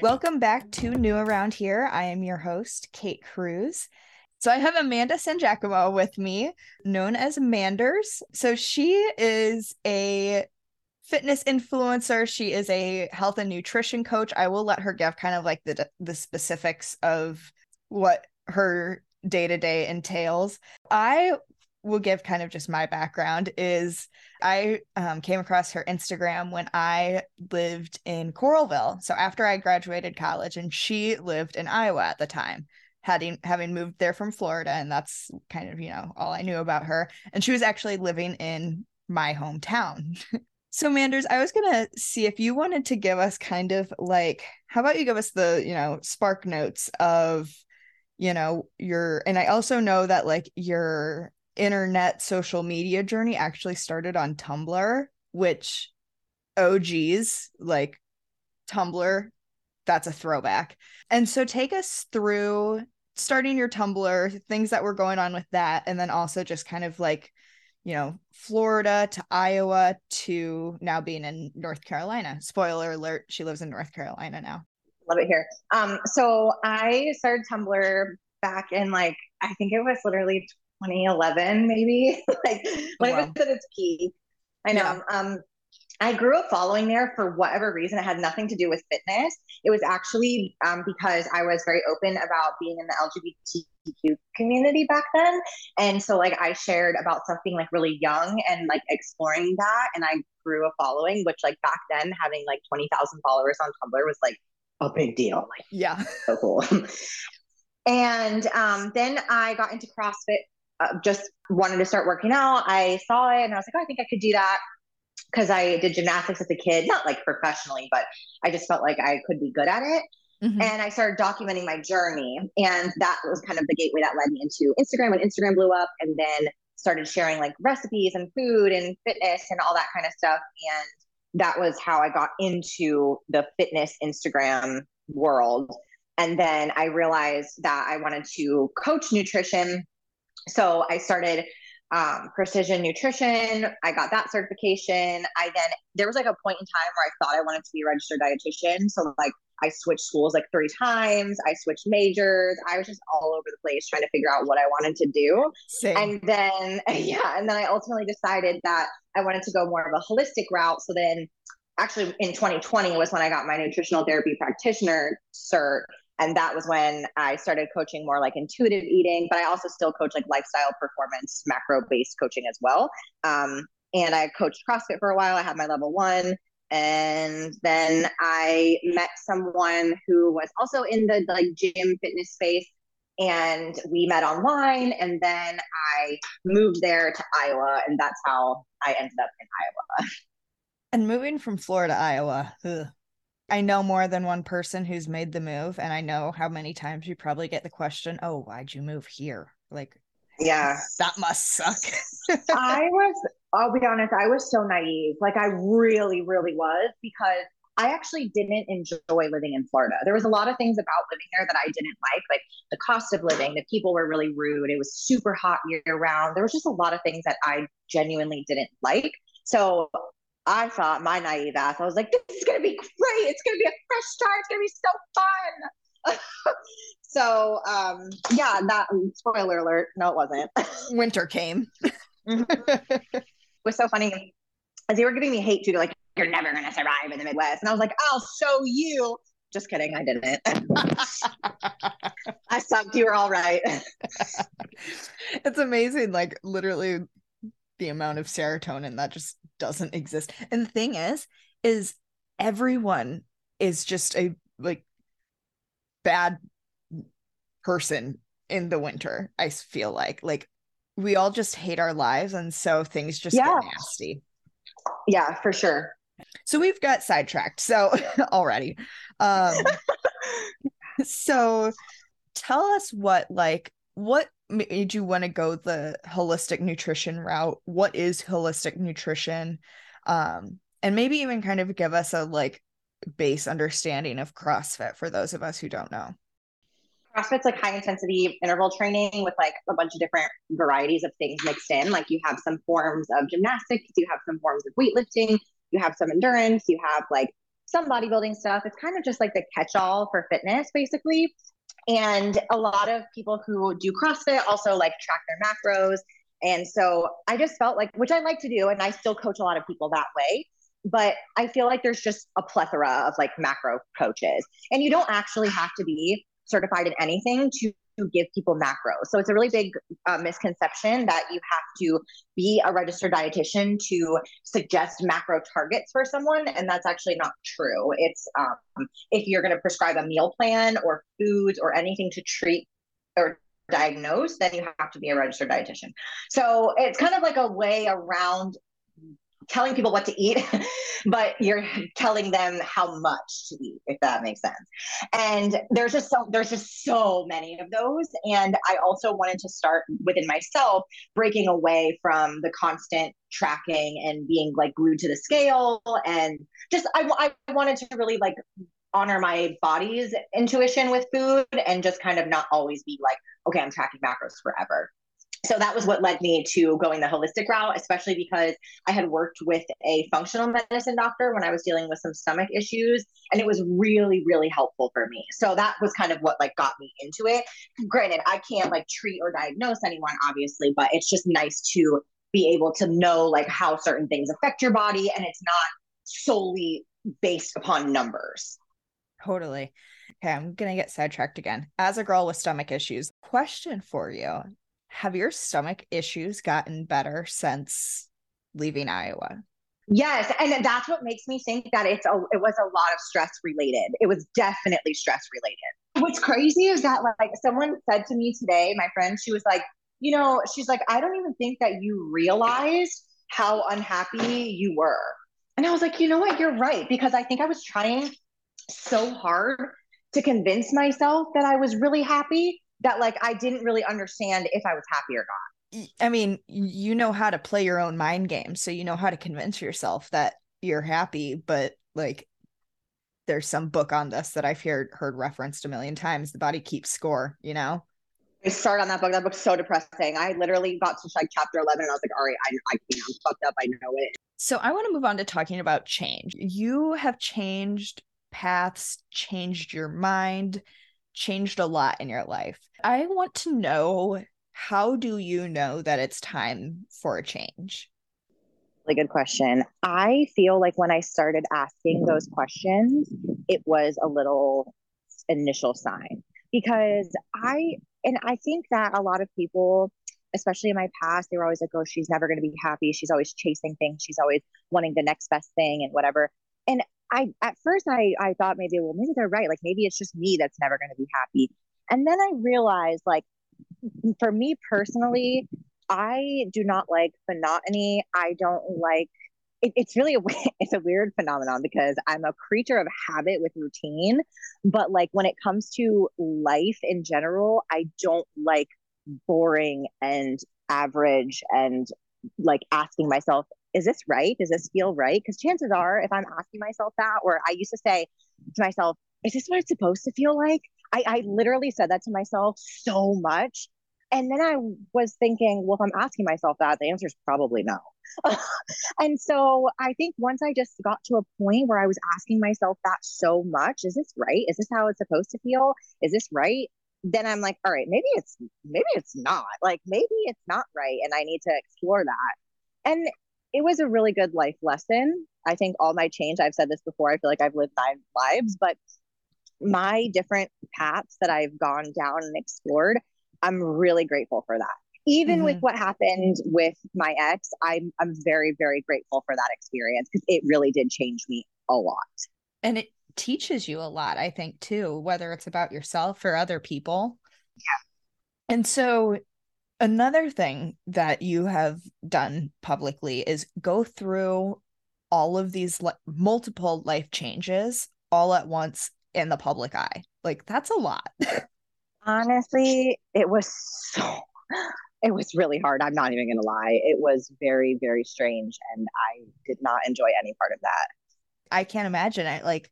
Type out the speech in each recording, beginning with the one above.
Welcome back to New Around Here. I am your host, Kate Cruz. So I have Amanda Sangiacomo with me, known as Manders. So she is a fitness influencer. She is a health and nutrition coach. I will let her give kind of like the the specifics of what her day to day entails. I will give kind of just my background is I um, came across her Instagram when I lived in Coralville. So after I graduated college, and she lived in Iowa at the time, having having moved there from Florida, and that's kind of you know all I knew about her. And she was actually living in my hometown. so Manders, I was gonna see if you wanted to give us kind of like, how about you give us the you know spark notes of you know your and i also know that like your internet social media journey actually started on Tumblr, which OGs like Tumblr, that's a throwback. And so take us through starting your Tumblr, things that were going on with that, and then also just kind of like, you know, Florida to Iowa to now being in North Carolina. Spoiler alert, she lives in North Carolina now. Love it here. Um, so I started Tumblr back in like I think it was literally 2011 maybe like when wow. it was at its peak i know yeah. um I grew up following there for whatever reason. It had nothing to do with fitness. It was actually um, because I was very open about being in the LGBTQ community back then. And so, like, I shared about something like really young and like exploring that. And I grew a following, which, like, back then, having like 20,000 followers on Tumblr was like a big deal. Like, yeah. So cool. and um, then I got into CrossFit uh, just wanted to start working out. I saw it and I was like, oh, I think I could do that because I did gymnastics as a kid, not like professionally, but I just felt like I could be good at it. Mm-hmm. And I started documenting my journey. And that was kind of the gateway that led me into Instagram when Instagram blew up and then started sharing like recipes and food and fitness and all that kind of stuff. And that was how I got into the fitness Instagram world. And then I realized that I wanted to coach nutrition so I started um, precision nutrition. I got that certification. I then, there was like a point in time where I thought I wanted to be a registered dietitian. So, like, I switched schools like three times. I switched majors. I was just all over the place trying to figure out what I wanted to do. Same. And then, yeah, and then I ultimately decided that I wanted to go more of a holistic route. So then, actually, in 2020 was when I got my nutritional therapy practitioner cert and that was when i started coaching more like intuitive eating but i also still coach like lifestyle performance macro based coaching as well. Um, and i coached crossfit for a while. I had my level one. And then i met someone who was also in the like gym fitness space. And we met online. And then i moved there to iowa. And that's how i ended up in iowa. And moving from florida to iowa ugh, I know more than one person who's made the move, and I know how many times you probably get the question, "Oh, why'd you move here?" Like, yeah, that must suck. I was, I'll be honest, I was so naive. Like, I really, really was because I actually didn't enjoy living in Florida. There was a lot of things about living there that I didn't like, like the cost of living. The people were really rude. It was super hot year round. There was just a lot of things that I genuinely didn't like. So I thought my naive ass, I was like, this is gonna be great. It's gonna be a fresh start. It's gonna be so fun. so um yeah, that spoiler alert. No, it wasn't. Winter came. it was so funny. As they were giving me hate too, like, you're never gonna survive in the Midwest. And I was like, I'll show you. Just kidding, I didn't. I sucked. You were all right. it's amazing, like literally the amount of serotonin that just doesn't exist. And the thing is, is everyone is just a like bad person in the winter. I feel like like we all just hate our lives, and so things just yeah. get nasty. Yeah, for sure. So we've got sidetracked. So already, um, so tell us what like what made you want to go the holistic nutrition route? What is holistic nutrition? Um, and maybe even kind of give us a like base understanding of CrossFit for those of us who don't know. CrossFit's like high intensity interval training with like a bunch of different varieties of things mixed in. Like you have some forms of gymnastics, you have some forms of weightlifting, you have some endurance, you have like some bodybuilding stuff. It's kind of just like the catch all for fitness, basically. And a lot of people who do CrossFit also like track their macros. And so I just felt like, which I like to do, and I still coach a lot of people that way. But I feel like there's just a plethora of like macro coaches, and you don't actually have to be certified in anything to to give people macros. So it's a really big uh, misconception that you have to be a registered dietitian to suggest macro targets for someone, and that's actually not true. It's um, if you're going to prescribe a meal plan or foods or anything to treat or diagnose, then you have to be a registered dietitian. So it's kind of like a way around telling people what to eat, but you're telling them how much to eat, if that makes sense. And there's just so there's just so many of those. And I also wanted to start within myself, breaking away from the constant tracking and being like glued to the scale. And just I, I wanted to really like honor my body's intuition with food and just kind of not always be like, okay, I'm tracking macros forever so that was what led me to going the holistic route, especially because I had worked with a functional medicine doctor when I was dealing with some stomach issues, and it was really, really helpful for me. So that was kind of what like got me into it. Granted, I can't like treat or diagnose anyone, obviously, but it's just nice to be able to know like how certain things affect your body, and it's not solely based upon numbers. Totally. Okay, I'm gonna get sidetracked again. As a girl with stomach issues, question for you have your stomach issues gotten better since leaving Iowa? Yes, and that's what makes me think that it's a it was a lot of stress related. It was definitely stress related. What's crazy is that like someone said to me today, my friend, she was like, you know, she's like, I don't even think that you realized how unhappy you were. And I was like, you know what, you're right because I think I was trying so hard to convince myself that I was really happy that like I didn't really understand if I was happy or not. I mean, you know how to play your own mind game, so you know how to convince yourself that you're happy, but like there's some book on this that I've heard heard referenced a million times. The body keeps score, you know. I start on that book. That book's so depressing. I literally got to like chapter 11 and I was like, all right, I, I can't. I'm fucked up. I know it. So I want to move on to talking about change. You have changed paths, changed your mind, changed a lot in your life. I want to know how do you know that it's time for a change? Really good question. I feel like when I started asking those questions, it was a little initial sign because I, and I think that a lot of people, especially in my past, they were always like, oh, she's never going to be happy. She's always chasing things. She's always wanting the next best thing and whatever. And I at first I I thought maybe well maybe they're right like maybe it's just me that's never going to be happy. And then I realized like for me personally I do not like monotony. I don't like it, it's really a it's a weird phenomenon because I'm a creature of habit with routine but like when it comes to life in general I don't like boring and average and like asking myself is this right? Does this feel right? Because chances are, if I'm asking myself that, or I used to say to myself, is this what it's supposed to feel like? I, I literally said that to myself so much. And then I was thinking, well, if I'm asking myself that, the answer is probably no. and so I think once I just got to a point where I was asking myself that so much, is this right? Is this how it's supposed to feel? Is this right? Then I'm like, all right, maybe it's maybe it's not. Like maybe it's not right and I need to explore that. And it was a really good life lesson. I think all my change, I've said this before, I feel like I've lived nine lives, but my different paths that I've gone down and explored, I'm really grateful for that. Even mm-hmm. with what happened with my ex, I'm I'm very very grateful for that experience because it really did change me a lot. And it teaches you a lot, I think, too, whether it's about yourself or other people. Yeah. And so Another thing that you have done publicly is go through all of these le- multiple life changes all at once in the public eye. Like that's a lot. Honestly, it was so it was really hard. I'm not even going to lie. It was very very strange and I did not enjoy any part of that. I can't imagine it like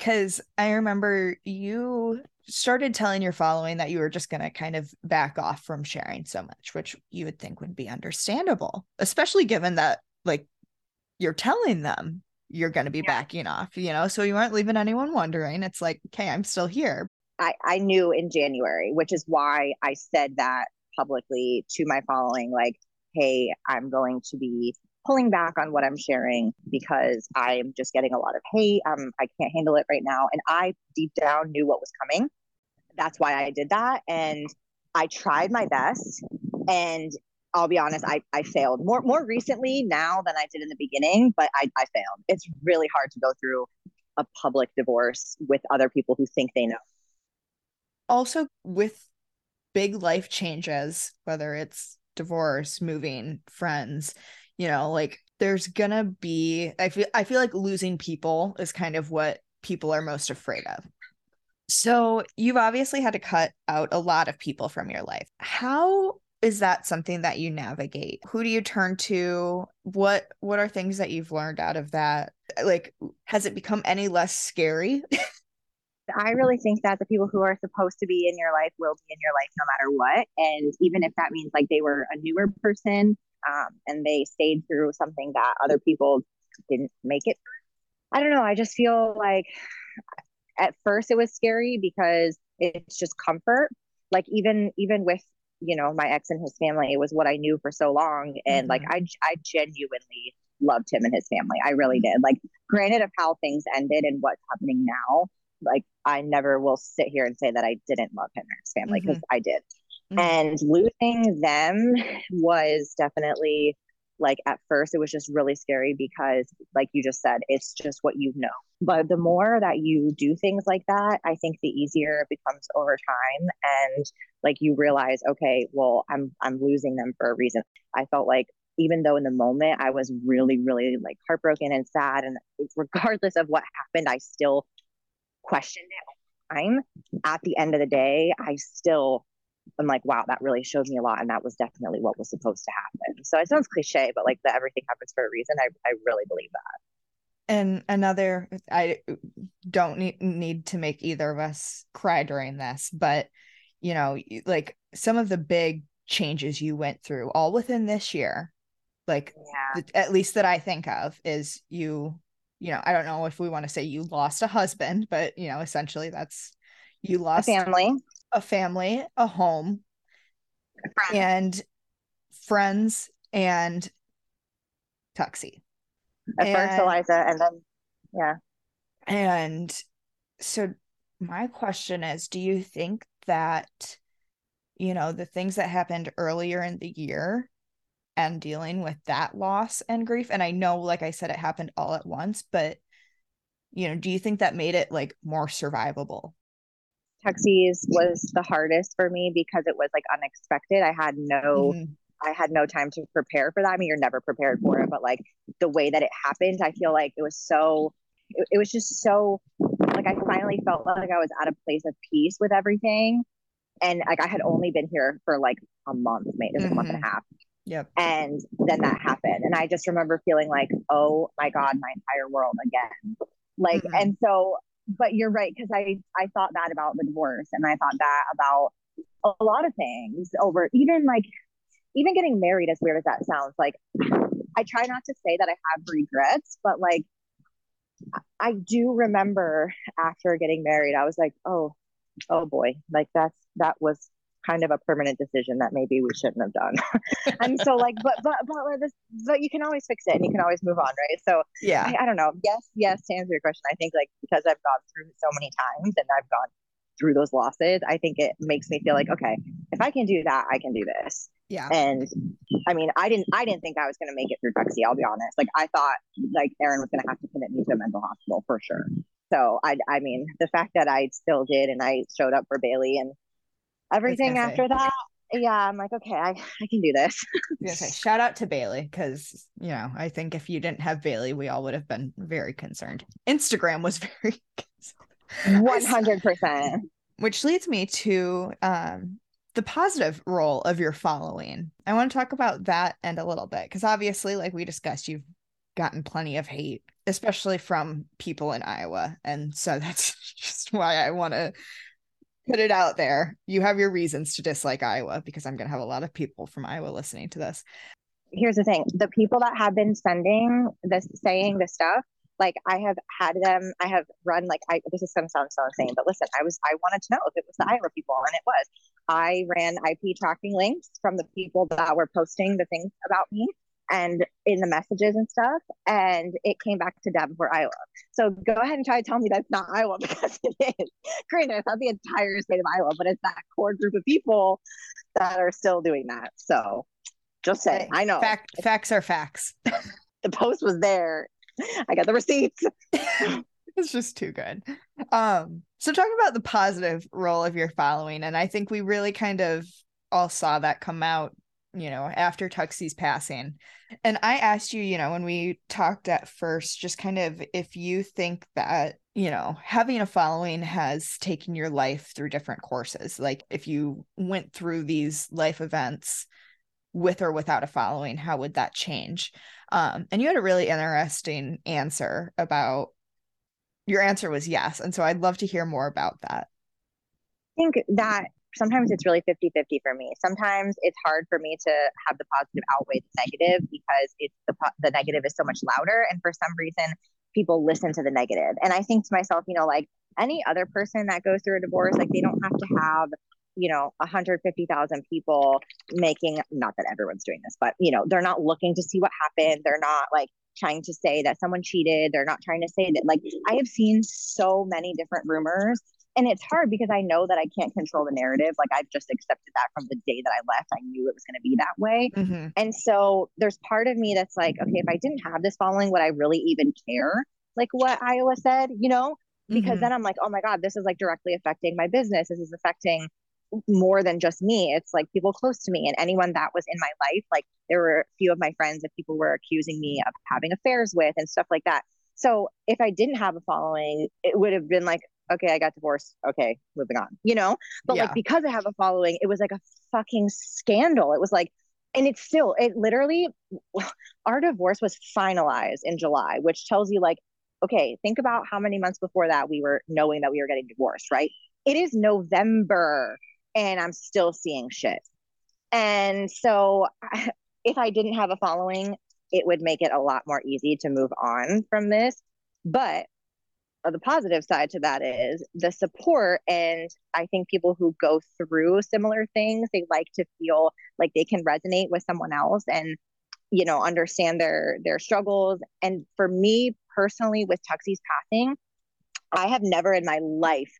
cuz I remember you started telling your following that you were just going to kind of back off from sharing so much, which you would think would be understandable, especially given that like you're telling them you're going to be yeah. backing off, you know? So you aren't leaving anyone wondering. It's like, okay, I'm still here. I, I knew in January, which is why I said that publicly to my following, like, hey, I'm going to be pulling back on what I'm sharing because I'm just getting a lot of hate. Um, I can't handle it right now. And I deep down knew what was coming. That's why I did that. And I tried my best. And I'll be honest, I, I failed more more recently now than I did in the beginning, but I, I failed. It's really hard to go through a public divorce with other people who think they know. Also, with big life changes, whether it's divorce, moving, friends, you know, like there's gonna be I feel I feel like losing people is kind of what people are most afraid of. So, you've obviously had to cut out a lot of people from your life. How is that something that you navigate who do you turn to what what are things that you've learned out of that like has it become any less scary I really think that the people who are supposed to be in your life will be in your life no matter what. And even if that means like they were a newer person um, and they stayed through something that other people didn't make it. I don't know. I just feel like at first it was scary because it's just comfort. Like even even with you know my ex and his family it was what i knew for so long and mm-hmm. like i i genuinely loved him and his family i really did like granted of how things ended and what's happening now like i never will sit here and say that i didn't love him and his family because mm-hmm. i did mm-hmm. and losing them was definitely like at first it was just really scary because like you just said it's just what you know. But the more that you do things like that i think the easier it becomes over time. And like you realize okay well i'm i'm losing them for a reason. I felt like even though in the moment i was really really like heartbroken and sad and regardless of what happened i still questioned it time. At the end of the day i still I'm like, wow, that really showed me a lot. And that was definitely what was supposed to happen. So it sounds cliche, but like that everything happens for a reason. I, I really believe that. And another, I don't need, need to make either of us cry during this, but you know, like some of the big changes you went through all within this year, like yeah. at least that I think of is you, you know, I don't know if we want to say you lost a husband, but you know, essentially that's you lost a family a family, a home, friends. and friends and Tuxy. At and, first Eliza and then yeah. And so my question is, do you think that you know the things that happened earlier in the year and dealing with that loss and grief and I know like I said it happened all at once, but you know, do you think that made it like more survivable? Tuxy's was the hardest for me because it was like unexpected. I had no mm-hmm. I had no time to prepare for that. I mean, you're never prepared for it, but like the way that it happened, I feel like it was so it, it was just so like I finally felt like I was at a place of peace with everything. And like I had only been here for like a month, maybe mm-hmm. a month and a mm-hmm. half. Yep. And then that happened. And I just remember feeling like, oh my God, my entire world again. Like, mm-hmm. and so but you're right because I I thought that about the divorce and I thought that about a lot of things over even like even getting married as weird as that sounds like I try not to say that I have regrets but like I do remember after getting married I was like oh oh boy like that's that was kind of a permanent decision that maybe we shouldn't have done. and so like, but, but, but, this, but you can always fix it and you can always move on. Right. So yeah, I, I don't know. Yes. Yes. To answer your question, I think like, because I've gone through so many times and I've gone through those losses, I think it makes me feel like, okay, if I can do that, I can do this. Yeah. And I mean, I didn't, I didn't think I was going to make it through Tuxy. I'll be honest. Like I thought like Aaron was going to have to commit me to a mental hospital for sure. So I, I mean, the fact that I still did and I showed up for Bailey and everything after that? Yeah i'm like okay i, I can do this. Okay shout out to bailey because you know i think if you didn't have bailey we all would have been very concerned. Instagram was very 100% which leads me to um the positive role of your following. I want to talk about that and a little bit because obviously like we discussed you've gotten plenty of hate especially from people in iowa and so that's just why i want to put it out there. You have your reasons to dislike Iowa because I'm going to have a lot of people from Iowa listening to this. Here's the thing the people that have been sending this, saying this stuff, Like I have had them, I have run like I this is gonna sound so insane, but listen, I was I wanted to know if it was the Iowa people, and it was. I ran IP tracking links from the people that were posting the things about me and in the messages and stuff, and it came back to Davenport, Iowa. So go ahead and try to tell me that's not Iowa because it is. Granted, it's not the entire state of Iowa, but it's that core group of people that are still doing that. So just say, I know. Fact, facts are facts. the post was there. I got the receipts. it's just too good. Um, so talking about the positive role of your following, and I think we really kind of all saw that come out, you know, after Tuxy's passing. And I asked you, you know, when we talked at first, just kind of if you think that, you know, having a following has taken your life through different courses. Like if you went through these life events with or without a following, how would that change? Um, and you had a really interesting answer about your answer was yes. And so I'd love to hear more about that. I think that sometimes it's really 50 50 for me. Sometimes it's hard for me to have the positive outweigh the negative because it's the, the negative is so much louder. And for some reason, people listen to the negative. And I think to myself, you know, like any other person that goes through a divorce, like they don't have to have you know 150,000 people making not that everyone's doing this but you know they're not looking to see what happened they're not like trying to say that someone cheated they're not trying to say that like I have seen so many different rumors and it's hard because I know that I can't control the narrative like I've just accepted that from the day that I left I knew it was going to be that way mm-hmm. and so there's part of me that's like okay if I didn't have this following would I really even care like what Iowa said you know because mm-hmm. then I'm like, oh my God, this is like directly affecting my business. This is affecting more than just me. It's like people close to me and anyone that was in my life. Like there were a few of my friends that people were accusing me of having affairs with and stuff like that. So if I didn't have a following, it would have been like, okay, I got divorced. Okay, moving on, you know? But yeah. like because I have a following, it was like a fucking scandal. It was like, and it's still, it literally, our divorce was finalized in July, which tells you like, okay, think about how many months before that we were knowing that we were getting divorced, right? It is November and I'm still seeing shit. And so if I didn't have a following, it would make it a lot more easy to move on from this. But the positive side to that is the support and i think people who go through similar things they like to feel like they can resonate with someone else and you know understand their their struggles and for me personally with tuxy's passing i have never in my life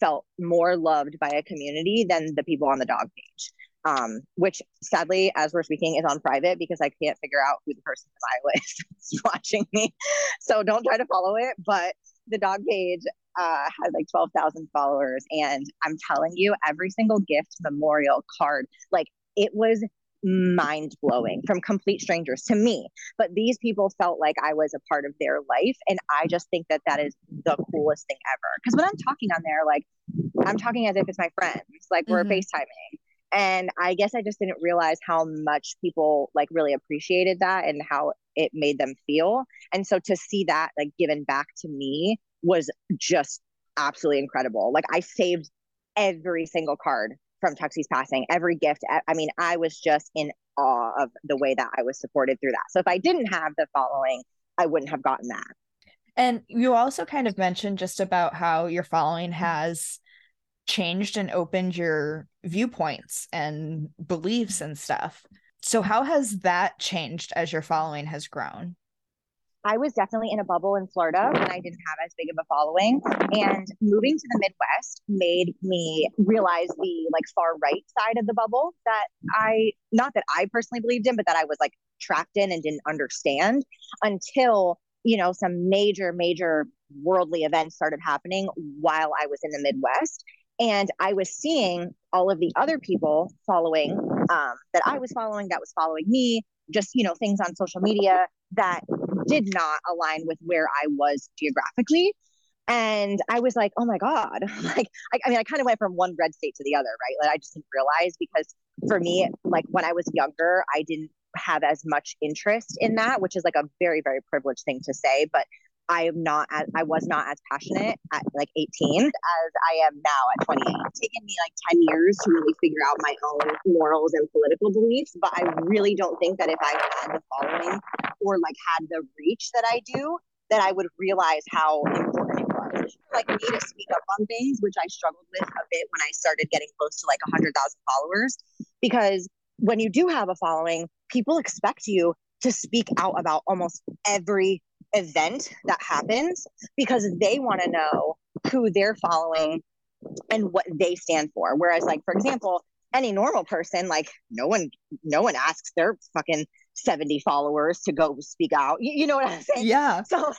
felt more loved by a community than the people on the dog page. Um, which sadly, as we're speaking, is on private because I can't figure out who the person in Iowa is watching me. So don't try to follow it. But the dog page uh, has like 12,000 followers. And I'm telling you, every single gift, memorial, card, like it was mind blowing from complete strangers to me. But these people felt like I was a part of their life. And I just think that that is the coolest thing ever. Because when I'm talking on there, like I'm talking as if it's my friends, like we're mm-hmm. FaceTiming. And I guess I just didn't realize how much people like really appreciated that and how it made them feel. And so to see that like given back to me was just absolutely incredible. Like I saved every single card from Tuxy's passing, every gift. I mean, I was just in awe of the way that I was supported through that. So if I didn't have the following, I wouldn't have gotten that. And you also kind of mentioned just about how your following has changed and opened your viewpoints and beliefs and stuff. So, how has that changed as your following has grown? I was definitely in a bubble in Florida when I didn't have as big of a following. And moving to the Midwest made me realize the like far right side of the bubble that I, not that I personally believed in, but that I was like trapped in and didn't understand until, you know, some major, major worldly events started happening while I was in the Midwest. And I was seeing all of the other people following um, that I was following, that was following me, just, you know, things on social media that did not align with where I was geographically. And I was like, oh my God. like, I, I mean, I kind of went from one red state to the other, right? Like, I just didn't realize because for me, like when I was younger, I didn't have as much interest in that, which is like a very, very privileged thing to say. But I am not as I was not as passionate at like 18 as I am now at 28. It's taken me like 10 years to really figure out my own morals and political beliefs, but I really don't think that if I had the following or like had the reach that I do, that I would realize how important it was. Like me to speak up on things, which I struggled with a bit when I started getting close to like 100,000 followers. Because when you do have a following, people expect you to speak out about almost every event that happens because they want to know who they're following and what they stand for. Whereas, like, for example, any normal person, like no one, no one asks their fucking 70 followers to go speak out. You, you know what I'm saying? Yeah. So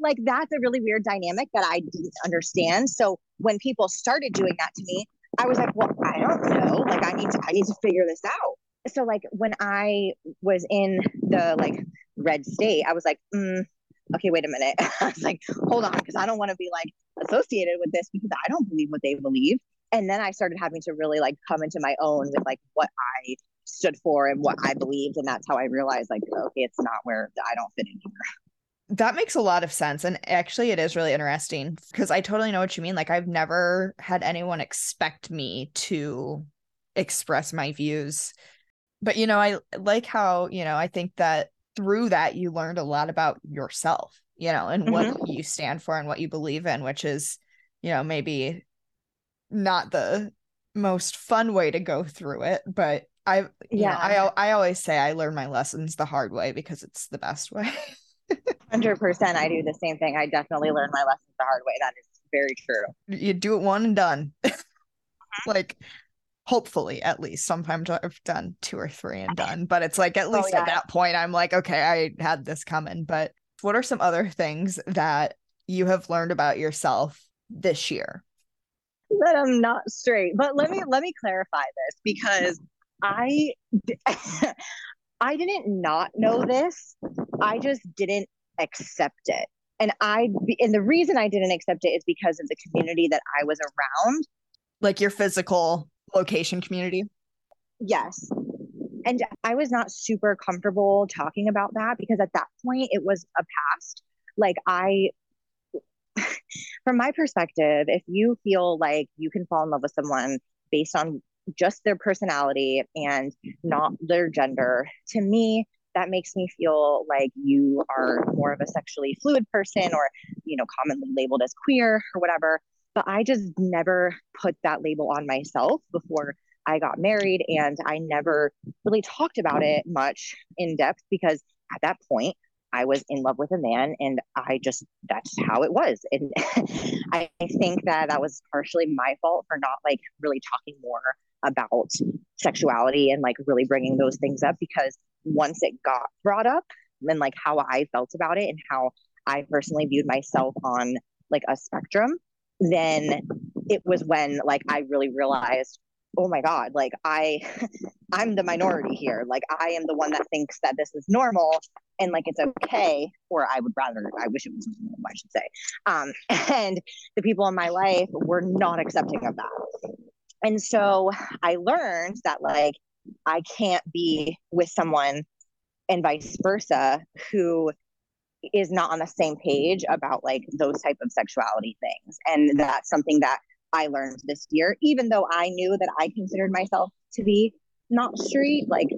like that's a really weird dynamic that I didn't understand. So when people started doing that to me, I was like, well, I don't know. Like I need to I need to figure this out. So like when I was in the like red state, I was like, mm, okay, wait a minute. I was like, hold on, because I don't want to be like associated with this because I don't believe what they believe. And then I started having to really like come into my own with like what I stood for and what I believed. And that's how I realized like, okay, it's not where I don't fit in here. That makes a lot of sense. And actually, it is really interesting because I totally know what you mean. Like, I've never had anyone expect me to express my views. But, you know, I like how, you know, I think that through that, you learned a lot about yourself, you know, and mm-hmm. what you stand for and what you believe in, which is, you know, maybe not the most fun way to go through it, but I yeah, know, I I always say I learn my lessons the hard way because it's the best way. Hundred percent, I do the same thing. I definitely learn my lessons the hard way. That is very true. You do it one and done. Mm-hmm. like hopefully at least sometimes i've done two or three and done but it's like at oh, least oh, yeah. at that point i'm like okay i had this coming but what are some other things that you have learned about yourself this year? That i'm not straight but let me let me clarify this because i i didn't not know this. I just didn't accept it. And i and the reason i didn't accept it is because of the community that i was around. Like your physical location community? Yes. And I was not super comfortable talking about that because at that point it was a past. Like, I, from my perspective, if you feel like you can fall in love with someone based on just their personality and not their gender, to me, that makes me feel like you are more of a sexually fluid person or, you know, commonly labeled as queer or whatever. But I just never put that label on myself before I got married. And I never really talked about it much in depth because at that point, I was in love with a man and I just, that's how it was. And I think that that was partially my fault for not like really talking more about sexuality and like really bringing those things up because once it got brought up and like how I felt about it and how I personally viewed myself on like a spectrum, then it was when like I really realized, oh my God, like I I'm the minority here. Like I am the one that thinks that this is normal and like it's okay, or I would rather I wish it was normal, I should say. Um, and the people in my life were not accepting of that. And so I learned that like I can't be with someone and vice versa who is not on the same page about like those type of sexuality things and that's something that i learned this year even though i knew that i considered myself to be not straight like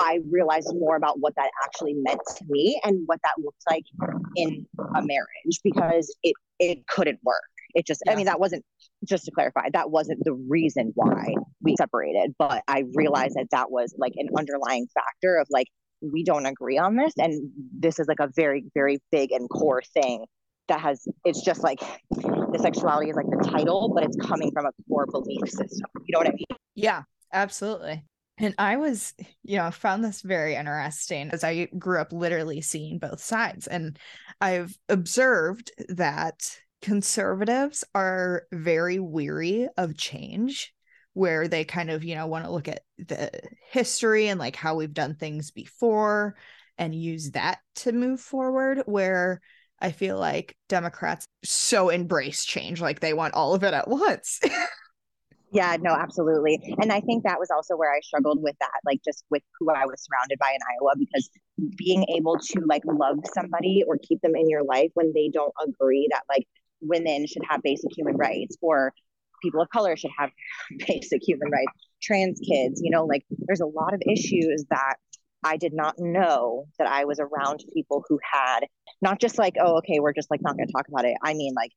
i realized more about what that actually meant to me and what that looked like in a marriage because it it couldn't work it just yeah. i mean that wasn't just to clarify that wasn't the reason why we separated but i realized that that was like an underlying factor of like we don't agree on this and this is like a very very big and core thing that has it's just like the sexuality is like the title but it's coming from a core belief system. You know what i mean? Yeah absolutely. And i was you know found this very interesting as i grew up literally seeing both sides and i've observed that conservatives are very weary of change where they kind of, you know, want to look at the history and like how we've done things before and use that to move forward. Where I feel like Democrats so embrace change, like they want all of it at once. yeah, no, absolutely. And I think that was also where I struggled with that, like just with who I was surrounded by in Iowa, because being able to like love somebody or keep them in your life when they don't agree that like women should have basic human rights or people of color should have basic human rights, trans kids, you know, like there's a lot of issues that I did not know that I was around people who had not just like, oh, okay, we're just like not going to talk about it. I mean, like,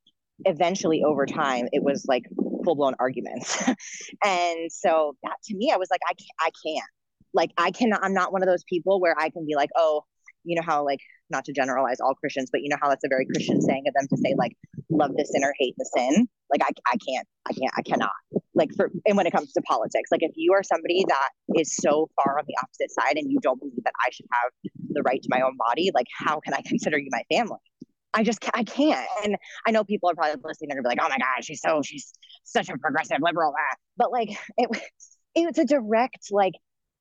eventually over time, it was like full blown arguments. and so that to me, I was like, I can't, I can't. Like, I cannot, I'm not one of those people where I can be like, oh, you know how like not to generalize all Christians, but you know how that's a very Christian saying of them to say like love the sinner, hate the sin. Like I, I can't, I can't, I cannot. Like for and when it comes to politics, like if you are somebody that is so far on the opposite side and you don't believe that I should have the right to my own body, like how can I consider you my family? I just I can't. And I know people are probably listening and be like, oh my God, she's so she's such a progressive liberal. Ah. But like it it's a direct like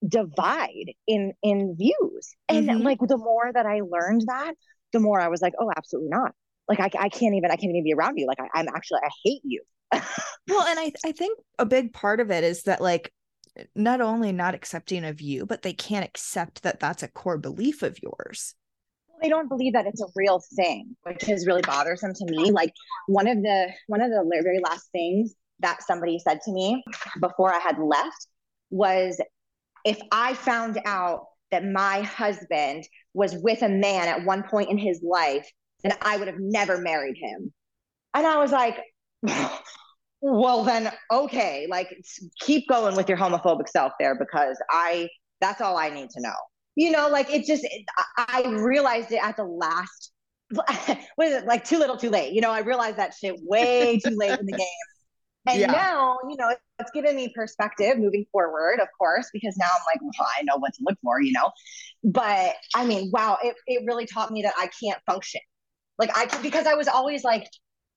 divide in in views and mm-hmm. like the more that i learned that the more i was like oh absolutely not like i, I can't even i can't even be around you. Like I, i'm actually i hate you. Well and i i think a big part of it is that like not only not accepting of you but they can't accept that that's a core belief of yours. They don't believe that it's a real thing which is really bothersome to me. Like one of the one of the very last things that somebody said to me before i had left was if I found out that my husband was with a man at one point in his life, then I would have never married him. And I was like, well, then, okay, like keep going with your homophobic self there because I, that's all I need to know. You know, like it just, it, I realized it at the last, what is it, like too little too late. You know, I realized that shit way too late in the game. And yeah. now, you know, it's given me perspective moving forward, of course, because now I'm like, well, I know what to look for, you know. But I mean, wow, it, it really taught me that I can't function. Like I can because I was always like,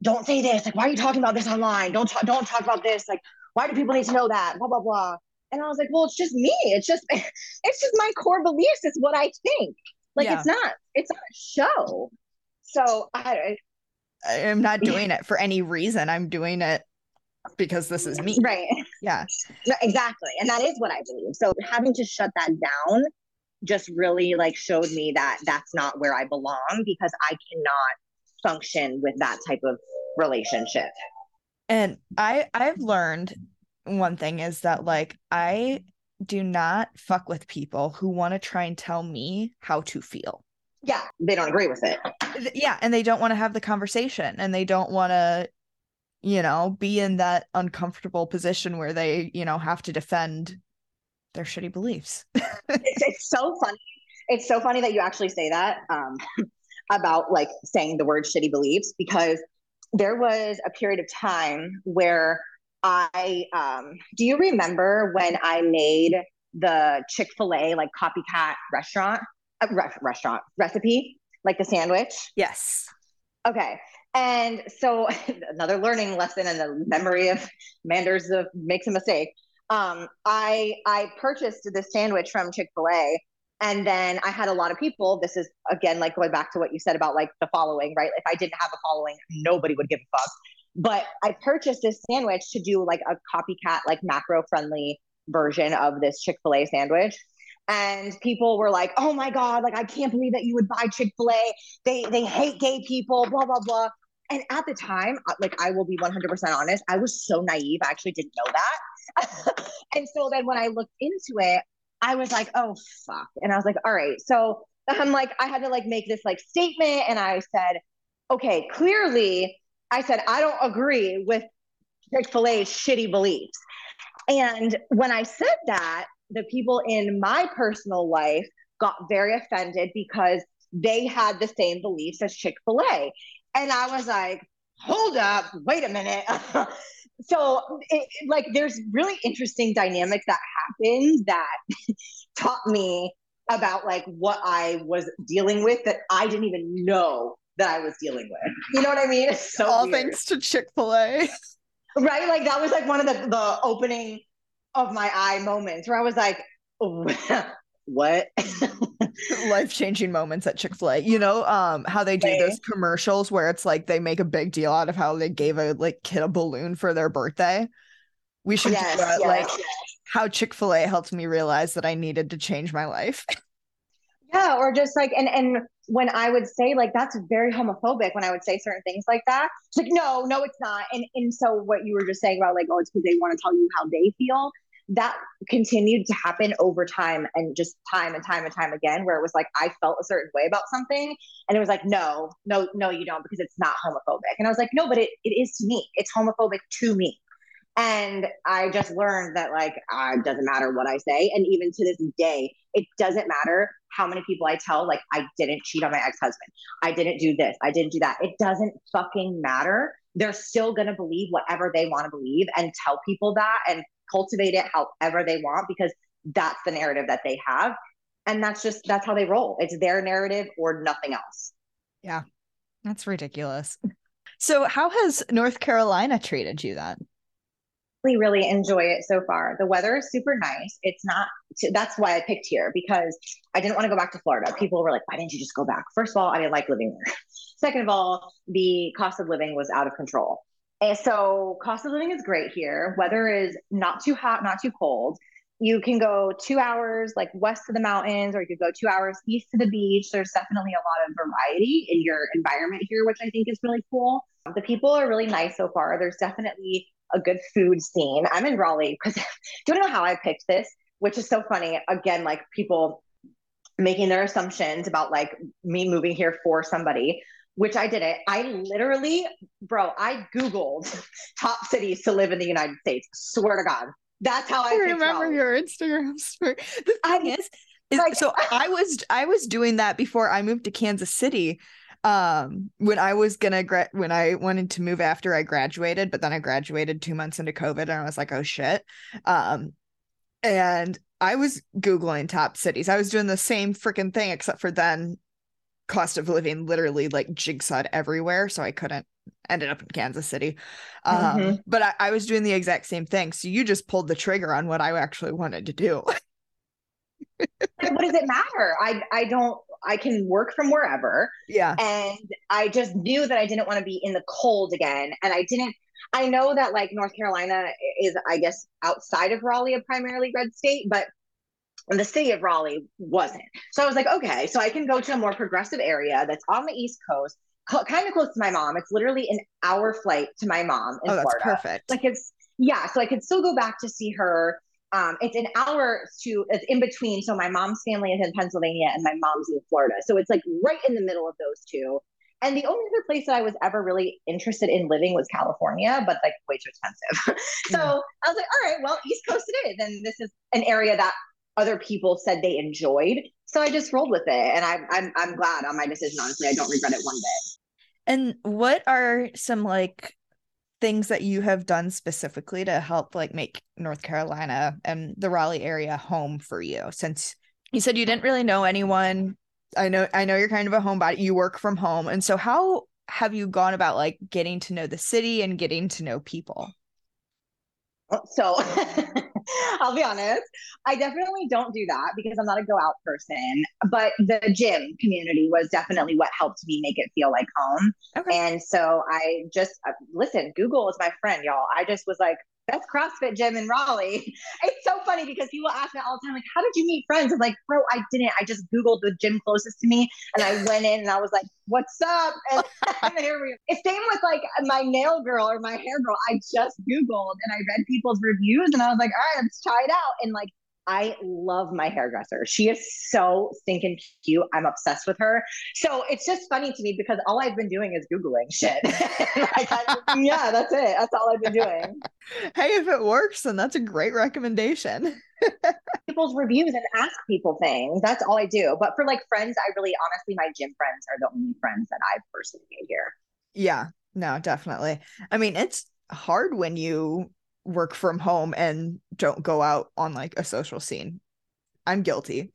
don't say this. Like, why are you talking about this online? Don't talk, don't talk about this. Like, why do people need to know that? Blah, blah, blah. And I was like, well, it's just me. It's just it's just my core beliefs. It's what I think. Like yeah. it's not, it's not a show. So I I'm not doing it for any reason. I'm doing it because this is me. Right. Yeah. exactly. And that is what I believe. So having to shut that down just really like showed me that that's not where I belong because I cannot function with that type of relationship. And I I've learned one thing is that like I do not fuck with people who want to try and tell me how to feel. Yeah, they don't agree with it. Yeah, and they don't want to have the conversation and they don't want to you know, be in that uncomfortable position where they, you know, have to defend their shitty beliefs. it's, it's, so funny. It's so funny that you actually say that um, about like saying the word shitty beliefs because there was a period of time where I, um, do you remember when I made the Chick fil A like copycat restaurant, uh, re- restaurant recipe, like the sandwich? Yes. Okay. And so another learning lesson and the memory of Manders of makes a mistake. Um, I I purchased this sandwich from Chick Fil A, and then I had a lot of people. This is again like going back to what you said about like the following, right? If I didn't have a following, nobody would give a fuck. But I purchased this sandwich to do like a copycat, like macro friendly version of this Chick Fil A sandwich and people were like, "Oh my god, like I can't believe that you would buy Chick-fil-A. They they hate gay people, blah blah blah." And at the time, uh, like I will be 100% honest, I was so naive. I actually didn't know that. and so then when I looked into it, I was like, "Oh fuck." And I was like, "All right." So I'm like I had to like make this like statement and I said, "Okay, clearly I said I don't agree with Chick-fil-A's shitty beliefs." And when I said that, the people in my personal life got very offended because they had the same beliefs as Chick fil A. And I was like, hold up, wait a minute. so, it, like, there's really interesting dynamics that happened that taught me about like what I was dealing with that I didn't even know that I was dealing with. You know what I mean? so all weird. thanks to Chick Fil A. Right, like that was like one of the the opening of my eye moments where I was like, what? Life changing moments at Chick fil A. You know, um, how they do okay. those commercials where it's like they make a big deal out of how they gave a like kid a balloon for their birthday. We should yes, do that. Yes, like yes. how Chick fil A helped me realize that I needed to change my life. yeah, or just like and and when I would say like that's very homophobic when I would say certain things like that. It's like no, no, it's not. And and so what you were just saying about like oh, it's because they want to tell you how they feel. That continued to happen over time and just time and time and time again, where it was like I felt a certain way about something. And it was like, no, no, no, you don't, because it's not homophobic. And I was like, no, but it, it is to me. It's homophobic to me. And I just learned that like uh, it doesn't matter what I say. And even to this day, it doesn't matter how many people I tell, like I didn't cheat on my ex-husband. I didn't do this. I didn't do that. It doesn't fucking matter. They're still gonna believe whatever they want to believe and tell people that and cultivate it however they want because that's the narrative that they have. And that's just that's how they roll. It's their narrative or nothing else. Yeah. That's ridiculous. So how has North Carolina treated you then? really, really enjoy it so far. The weather is super nice. It's not, that's why I picked here because I didn't want to go back to Florida. People were like, why didn't you just go back? First of all, I didn't like living there. Second of all, the cost of living was out of control. And so, cost of living is great here. Weather is not too hot, not too cold. You can go two hours like west of the mountains, or you could go two hours east to the beach. There's definitely a lot of variety in your environment here, which I think is really cool. The people are really nice so far. There's definitely a good food scene. I'm in Raleigh because do you know how I picked this? Which is so funny. Again, like people making their assumptions about like me moving here for somebody, which I didn't. I literally, bro, I Googled top cities to live in the United States. Swear to God. That's how I, I remember your Instagram story. The thing I, is, is like, so I was I was doing that before I moved to Kansas City um when i was gonna gra- when i wanted to move after i graduated but then i graduated two months into covid and i was like oh shit um and i was googling top cities i was doing the same freaking thing except for then cost of living literally like jigsawed everywhere so i couldn't ended up in kansas city um mm-hmm. but I, I was doing the exact same thing so you just pulled the trigger on what i actually wanted to do what does it matter i i don't I can work from wherever. Yeah. And I just knew that I didn't want to be in the cold again. And I didn't, I know that like North Carolina is, I guess, outside of Raleigh, a primarily red state, but the city of Raleigh wasn't. So I was like, okay, so I can go to a more progressive area that's on the East Coast, kind of close to my mom. It's literally an hour flight to my mom in oh, that's Florida. Perfect. Like it's yeah, so I could still go back to see her um, it's an hour to it's in between. So my mom's family is in Pennsylvania and my mom's in Florida. So it's like right in the middle of those two. And the only other place that I was ever really interested in living was California, but like way too expensive. so yeah. I was like, all right, well, East Coast it is. And this is an area that other people said they enjoyed. So I just rolled with it. And I, I'm, I'm glad on my decision, honestly. I don't regret it one bit. And what are some like things that you have done specifically to help like make North Carolina and the Raleigh area home for you since you said you didn't really know anyone I know I know you're kind of a homebody you work from home and so how have you gone about like getting to know the city and getting to know people oh, so I'll be honest. I definitely don't do that because I'm not a go out person. But the gym community was definitely what helped me make it feel like home. Okay. And so I just uh, listen. Google is my friend, y'all. I just was like, best CrossFit gym in Raleigh. It's so funny because people ask me all the time, like, how did you meet friends? I'm like, bro, I didn't. I just Googled the gym closest to me and I went in and I was like, what's up? And, and here we It's same with like my nail girl or my hair girl. I just Googled and I read people's reviews and I was like, all right, let's try it out. And like I love my hairdresser. She is so stinking cute. I'm obsessed with her. So it's just funny to me because all I've been doing is Googling shit. like yeah, that's it. That's all I've been doing. Hey, if it works, then that's a great recommendation. People's reviews and ask people things. That's all I do. But for like friends, I really honestly, my gym friends are the only friends that I've personally made here. Yeah, no, definitely. I mean, it's hard when you work from home and don't go out on like a social scene. I'm guilty.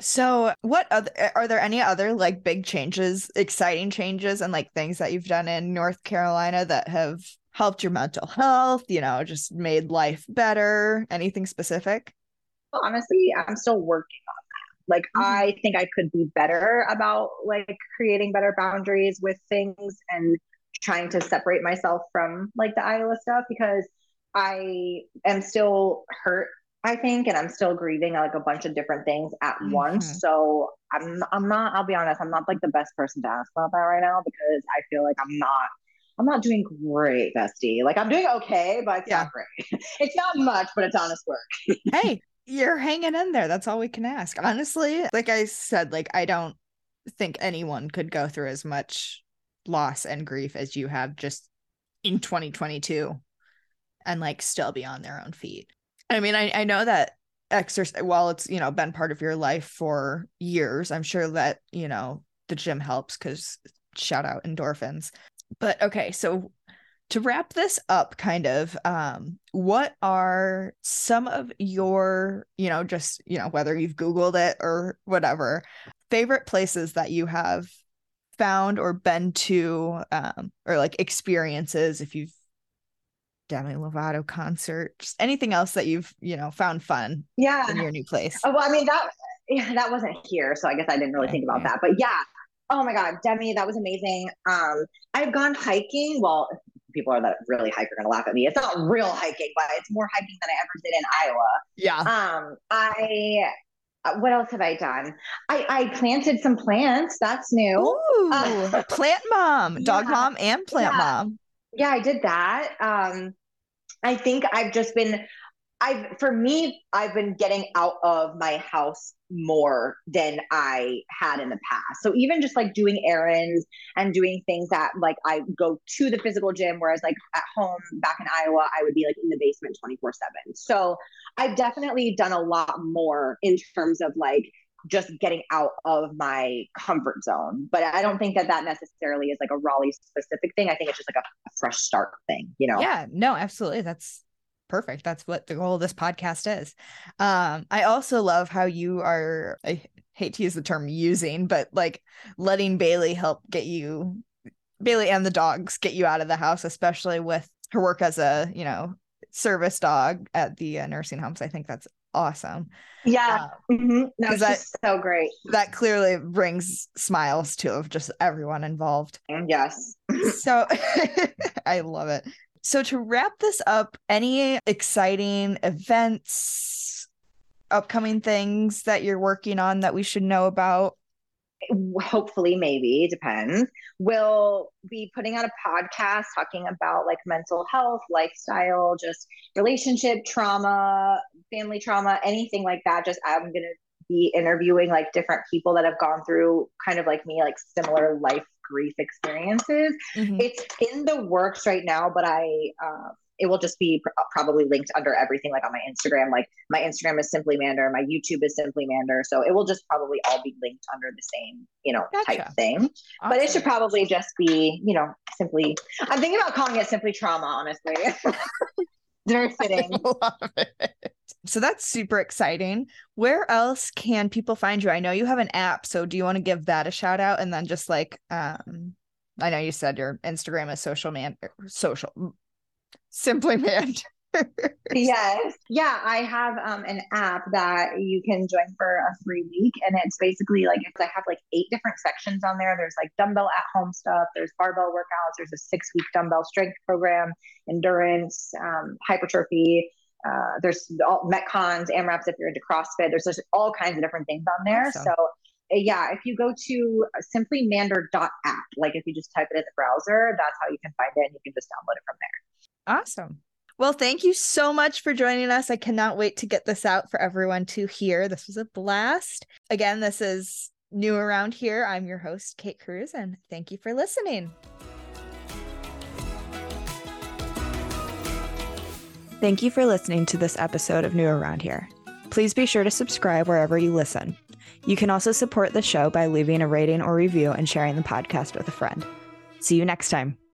so, what other are there any other like big changes, exciting changes and like things that you've done in North Carolina that have helped your mental health, you know, just made life better? Anything specific? Well, honestly, I'm still working on that. Like mm-hmm. I think I could be better about like creating better boundaries with things and trying to separate myself from like the Iowa stuff because I am still hurt, I think, and I'm still grieving like a bunch of different things at mm-hmm. once. So I'm I'm not, I'll be honest, I'm not like the best person to ask about that right now because I feel like I'm not I'm not doing great, bestie. Like I'm doing okay, but it's Yeah. not great. it's not much, but it's honest work. hey, you're hanging in there. That's all we can ask. Honestly, like I said, like I don't think anyone could go through as much loss and grief as you have just in 2022 and like still be on their own feet. I mean, I, I know that exercise while it's, you know, been part of your life for years, I'm sure that, you know, the gym helps because shout out endorphins. But okay, so to wrap this up kind of um what are some of your you know just you know whether you've googled it or whatever favorite places that you have found or been to um or like experiences if you've Demi Lovato concert just anything else that you've you know found fun Yeah. in your new place Oh, well, I mean that yeah, that wasn't here, so I guess I didn't really Yeah, think about yeah. that. But yeah. Oh my God, Demi, that was amazing. Um, I've gone hiking. Well, people are that really hike are gonna laugh at me. It's not real hiking, but it's more hiking than I ever did in Iowa. yeah Um, I what else have I done? I I planted some plants. That's new. Ooh, Uh, plant mom dog yeah, mom and plant yeah. mom yeah, I did that. Um, I think I've just been, I've, for me, I've been getting out of my house more than I had in the past. So even just like doing errands and doing things that like I go to the physical gym, whereas like at home back in Iowa, I would be like in the basement 24 seven. So I've definitely done a lot more in terms of like just getting out of my comfort zone. But I don't think that that necessarily is like a Raleigh specific thing. I think it's just like a, a fresh start thing, you know? Yeah, no, absolutely. That's perfect. That's what the goal of this podcast is. Um, I also love how you are, I hate to use the term using, but like letting Bailey help get you, Bailey and the dogs get you out of the house, especially with her work as a, you know, service dog at the uh, nursing homes. I think that's awesome. Yeah. Um, Mhm. No, so great. that clearly brings smiles to of just everyone involved. Yes. So I love it. So to wrap this up, any exciting events, upcoming things that you're working on that we should know about? Hopefully maybe depends we'll be putting out a podcast talking about like mental health lifestyle just relationship trauma family trauma anything like that just i'm gonna be interviewing like different people that have gone through kind of like me like similar life grief experiences Mhm. it's in the works right now but i um it will just be pr- probably linked under everything like on my instagram like my instagram is simply mander my youtube is simply mander so it will just probably all be linked under the same you know type Gotcha. thing but it should probably just be you know simply i'm thinking about calling it simply trauma honestly very fitting Love it. So that's super exciting. Where else can people find you? I know you have an app, so do you want to give that a shout out and then just like um I know you said your Instagram is social man social simply man. yes yeah i have um, an app that you can join for a free week and it's basically like it's, i have like eight different sections on there there's like dumbbell at home stuff there's barbell workouts there's a six week dumbbell strength program endurance um, hypertrophy uh, there's all metcons amraps if you're into crossfit there's just all kinds of different things on there Awesome. so uh, yeah if you go to simplymander.app like if you just type it in the browser that's how you can find it and you can just download it from there Awesome. Well, thank you so much for joining us. I cannot wait to get this out for everyone to hear. This was a blast. Again, this is new around here. I'm your host, Kate Cruz, and thank you for listening. Thank you for listening to this episode of New Around Here. Please be sure to subscribe wherever you listen. You can also support the show by leaving a rating or review and sharing the podcast with a friend. See you next time.